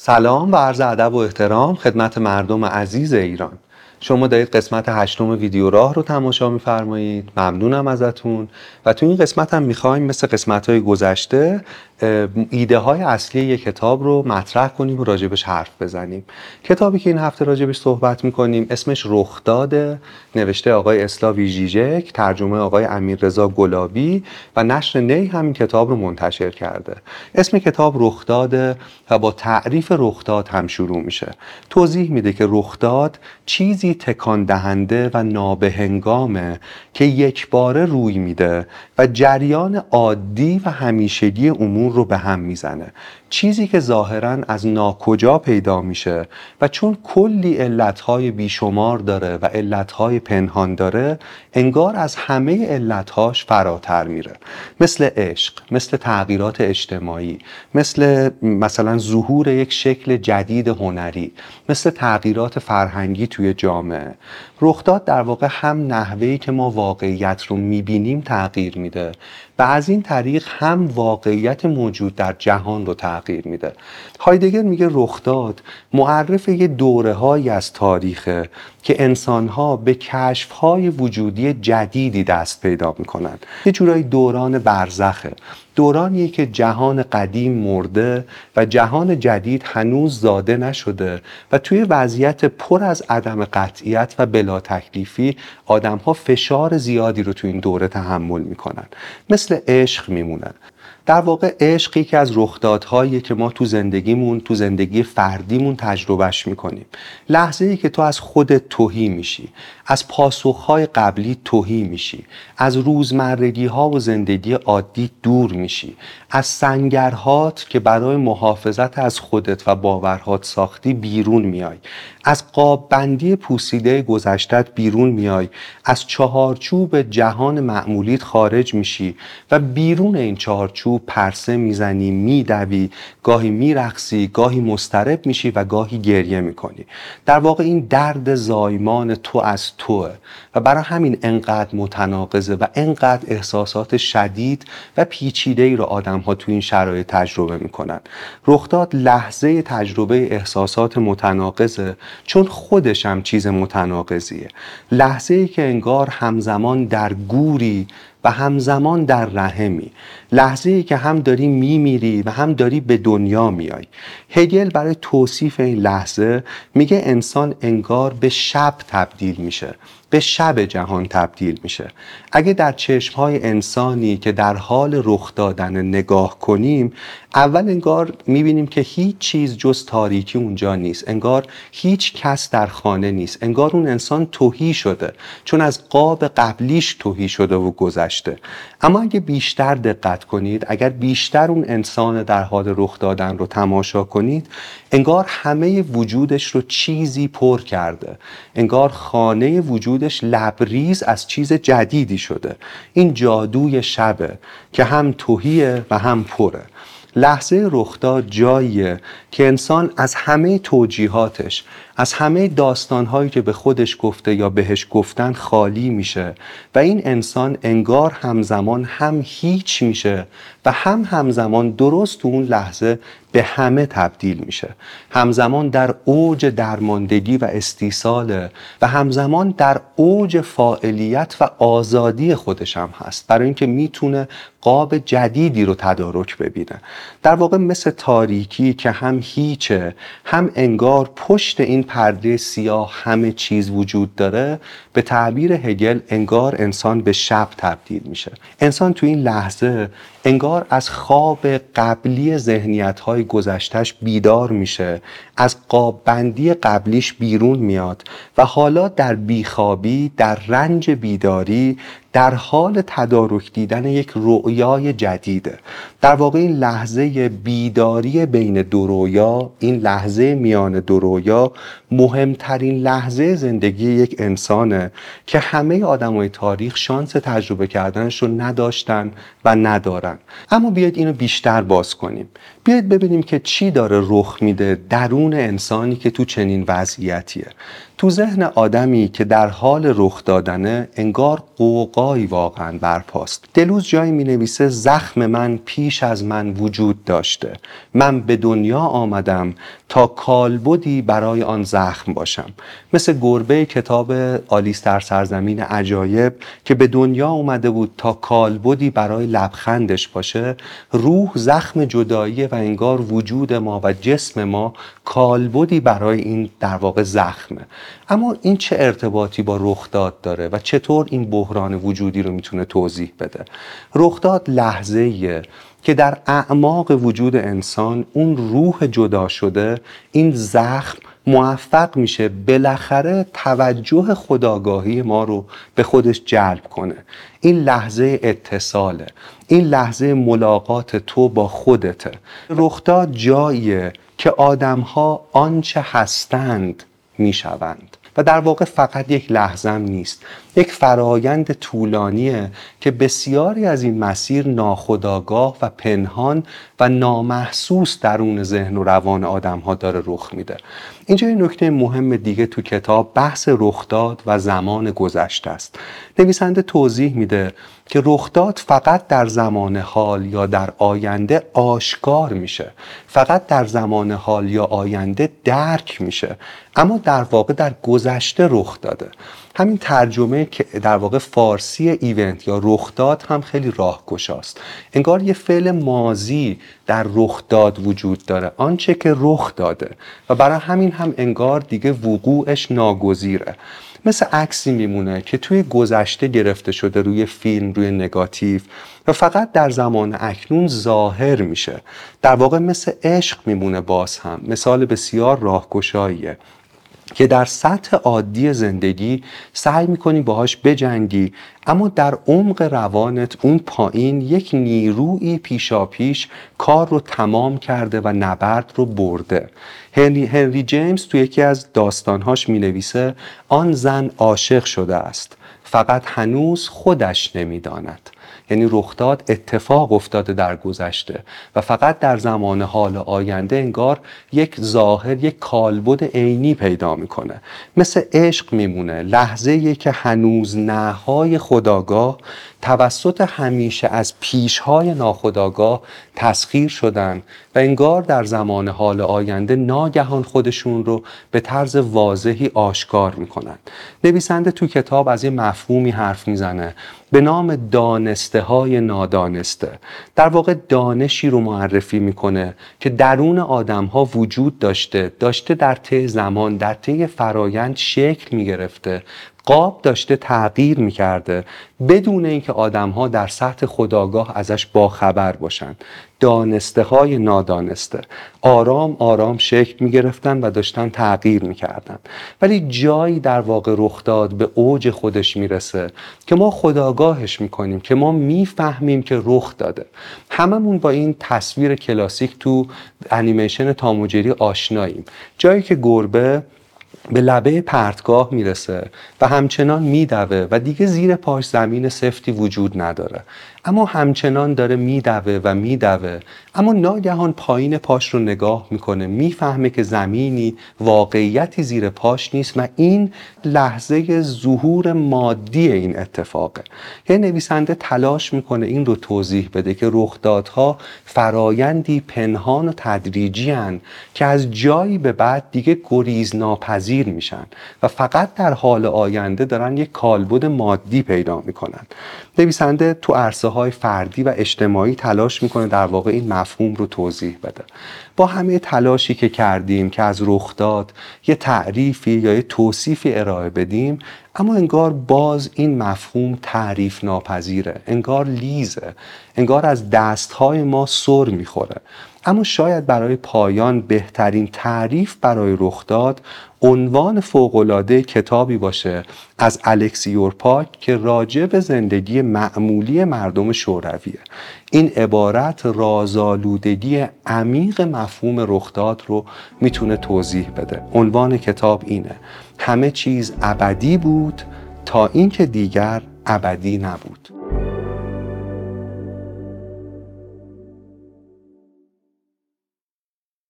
سلام و عرض ادب و احترام خدمت مردم عزیز ایران. شما دارید قسمت هشتم ویدیو راه رو تماشا میفرمایید. ممنونم ازتون. و تو این قسمت هم می‌خوایم مثل قسمت های گذشته ایده های اصلی یک کتاب رو مطرح کنیم و راجبش حرف بزنیم. کتابی که این هفته راجبش صحبت می‌کنیم اسمش رخداد نوشته آقای اسلاوی جیجک ترجمه آقای امیررضا گلابی و نشر نی همین کتاب رو منتشر کرده. اسم کتاب رخداد و با تعریف رخداد هم شروع میشه. توضیح میده که رخداد چیزی تکان دهنده و نابهنگامه که یک باره روی میده و جریان عادی و همیشگی امور رو به هم می‌زنه. چیزی که ظاهرا از ناکجا پیدا میشه و چون کلی علتهای بیشمار داره و علتهای پنهان داره انگار از همه علتهاش فراتر میره. مثل عشق مثل تغییرات اجتماعی مثل مثلا ظهور یک شکل جدید هنری مثل تغییرات فرهنگی توی جامعه. رخداد در واقع هم نحوهی که ما واقعیت رو می‌بینیم تغییر میده. و از این طریق هم واقعیت موجود در جهان رو تغییر میده. هایدگر میگه رخداد معرف یه دوره های از تاریخه که انسان ها به کشف های وجودی جدیدی دست پیدا می‌کنن. یه جورایی دوران برزخه. دورانیه که جهان قدیم مرده و جهان جدید هنوز زاده نشده و توی وضعیت پر از عدم قطعیت و بلا تکلیفی آدم ها فشار زیادی رو تو این دوره تحمل می‌کنن. مثل عشق میمونن. در واقع عشق یکی از رخدادهایی که ما تو زندگیمون تو زندگی فردیمون تجربهش می‌کنیم. لحظه ای که تو از خودت توهی میشی از پاسخهای قبلی توهی میشی از روزمرگی ها و زندگی عادی دور میشی از سنگرهات که برای محافظت از خودت و باورهات ساختی بیرون میای از قاب بندی پوسیده گذشتت بیرون میای. از چهارچوب جهان معمولیت خارج میشی و بیرون این چهارچوب پرسه می‌زنی میدوی. گاهی میرقصی گاهی مسترب میشی و گاهی گریه می‌کنی. در واقع این درد زایمان تو از توه و برای همین انقدر متناقضه و انقدر احساسات شدید و پیچیده ای رو آدم ها تو این شرایط تجربه می‌کنن. رخداد لحظه تجربه احساسات متناقضه چون خودش هم چیز متناقضیه. لحظه ای که انگار همزمان در گوری و همزمان در رحمی. لحظه ای که هم داری میمیری و هم داری به دنیا میای. هگل برای توصیف این لحظه میگه انسان انگار به شب تبدیل میشه. به شب جهان تبدیل میشه. اگه در چشم های انسانی که در حال رخ دادن نگاه کنیم اول انگار می‌بینیم که هیچ چیز جز تاریکی اونجا نیست. انگار هیچ کس در خانه نیست. انگار اون انسان توهی شده. چون از قاب قبلیش توهی شده و گذشته. اما اگه بیشتر دقت کنید اگر بیشتر اون انسان در حال رخ دادن رو تماشا کنید انگار همه وجودش رو چیزی پر کرده. انگار خانه وجودش لبریز از چیز جدیدی شده. این جادوی شبه که هم توهیه و هم پره. لحظه رخداد جاییه که انسان از همه توجیهاتش از همه داستانهایی که به خودش گفته یا بهش گفتن خالی میشه و این انسان انگار همزمان هم هیچ میشه و هم همزمان درست اون لحظه به همه تبدیل میشه. همزمان در اوج درماندگی و استیصاله و همزمان در اوج فاعلیت و آزادی خودش هم هست. برای اینکه می‌تونه قاب جدیدی رو تدارک ببینه. در واقع مثل تاریکی که هم هیچه هم انگار پشت این پرده سیاه همه چیز وجود داره به تعبیر هگل انگار انسان به شب تبدیل میشه. انسان تو این لحظه انگار از خواب قبلی ذهنیت های گذشتش بیدار میشه از قاب بندی قبلیش بیرون میاد و حالا در بیخوابی در رنج بیداری در حال تدارک دیدن یک رؤیای جدیده در واقع این لحظه بیداری بین دو رویا این لحظه میان دو رویا مهمترین لحظه زندگی یک انسانه که همه آدمای تاریخ شانس تجربه کردنش رو نداشتن و ندارن. اما بیاید اینو بیشتر باز کنیم. بیاید ببینیم که چی داره رخ میده درون انسانی که تو چنین وضعیتیه. تو ذهن آدمی که در حال رخ دادنه انگار قوقایی واقعا برپاست. دلوز جایی می نویسه زخم من پیش از من وجود داشته. من به دنیا آمدم تا کالبدی برای آن زخم باشم. مثل گربه کتاب آلیس در سرزمین عجایب که به دنیا اومده بود تا کالبدی برای لبخندش باشه روح زخم جدایی و انگار وجود ما و جسم ما کالبدی برای این در واقع زخمه. اما این چه ارتباطی با رخداد داره و چطور این بحران وجودی رو می‌تونه توضیح بده؟ رخداد لحظه که در اعماق وجود انسان اون روح جدا شده این زخم موفق میشه بالاخره توجه خداگاهی ما رو به خودش جلب کنه. این لحظه اتصاله. این لحظه ملاقات تو با خودته. رخداد جاییه که آدمها آنچه هستند می‌شوند. و در واقع فقط یک لحظم نیست. یک فرایند طولانیه که بسیاری از این مسیر ناخداگاه و پنهان و نامحسوس درون ذهن و روان آدم ها داره رخ میده. اینجا یه نکته مهم دیگه تو کتاب بحث رخداد و زمان گذشته است. نویسنده توضیح میده که رخداد فقط در زمان حال یا در آینده آشکار میشه. فقط در زمان حال یا آینده درک میشه. اما در واقع در گذشته رخ داده. همین ترجمه که در واقع فارسی ایونت یا رخداد هم خیلی راهگشاست. انگار یه فعل مازی در رخداد وجود داره. آنچه که رخ داده. و برای همین هم انگار دیگه وقوعش ناگزیره. مثل عکسی میمونه که توی گذشته گرفته شده روی فیلم روی نگاتیو و فقط در زمان اکنون ظاهر میشه. در واقع مثل عشق میمونه باز هم. مثال بسیار راهگشاییه. که در سطح عادی زندگی سعی می‌کنی باهاش بجنگی اما در عمق روانت اون پایین یک نیروی پیشا پیش کار رو تمام کرده و نبرد رو برده. هنری, هنری جیمز تو یکی از داستانهاش می نویسه آن زن عاشق شده است فقط هنوز خودش نمی‌داند. یعنی رخداد اتفاق افتاده در گذشته و فقط در زمان حال آینده انگار یک ظاهر یک کالبد عینی پیدا می‌کنه. مثل عشق میمونه لحظه که هنوز نهای خداگاه توسط همیشه از پیشهای ناخداگاه تسخیر شدن و انگار در زمان حال آینده ناگهان خودشون رو به طرز واضحی آشکار می‌کنن. نویسنده تو کتاب از یه مفهومی حرف می‌زنه به نام دانسته های نادانسته. در واقع دانشی رو معرفی می‌کنه که درون آدم ها وجود داشته داشته در طی زمان در طی فرایند شکل می‌گرفته قاب داشته تغییر می‌کرده بدون اینکه آدم ها در سطح خداگاه ازش باخبر باشن. دانسته های نادانسته. آرام آرام شکل می گرفتن و داشتن تغییر می کردن. ولی جایی در واقع رخ داد به اوج خودش می‌رسه که ما خداگاهش می‌کنیم که ما می‌فهمیم که رخ داده. هممون با این تصویر کلاسیک تو انیمیشن تاموجری آشناییم. جایی که گربه به لبه پرتگاه می‌رسه و همچنان میدوه و دیگه زیر پاش زمین سفتی وجود نداره. اما همچنان داره میدوه و میدوه. اما ناگهان پایین پاش رو نگاه می‌کنه. می‌فهمه که زمینی واقعیتی زیر پاش نیست و این لحظه ظهور مادی این اتفاقه. یه نویسنده تلاش می‌کنه این رو توضیح بده که رخدادها فرایندی پنهان و تدریجی هن که از جایی به بعد دیگه گریز ناپذیر میشن و فقط در حال آینده دارن یک کالبد مادی پیدا می‌کنن. نویسنده تو عرصه های فردی و اجتماعی تلاش می‌کنه در واقع این مفهوم رو توضیح بده. با همه تلاشی که کردیم که از رخداد یه تعریفی یا یه توصیفی ارائه بدیم اما انگار باز این مفهوم تعریف ناپذیره انگار لیزه انگار از دستهای ما سر می‌خوره. اما شاید برای پایان بهترین تعریف برای رخداد عنوان فوقالعاده کتابی باشه از الکسی پاک که راجع به زندگی معمولی مردم شورویه. این عبارت رازآلودگی عمیق مفهوم رخداد رو می‌تونه توضیح بده. عنوان کتاب اینه. همه چیز ابدی بود تا اینکه دیگر ابدی نبود.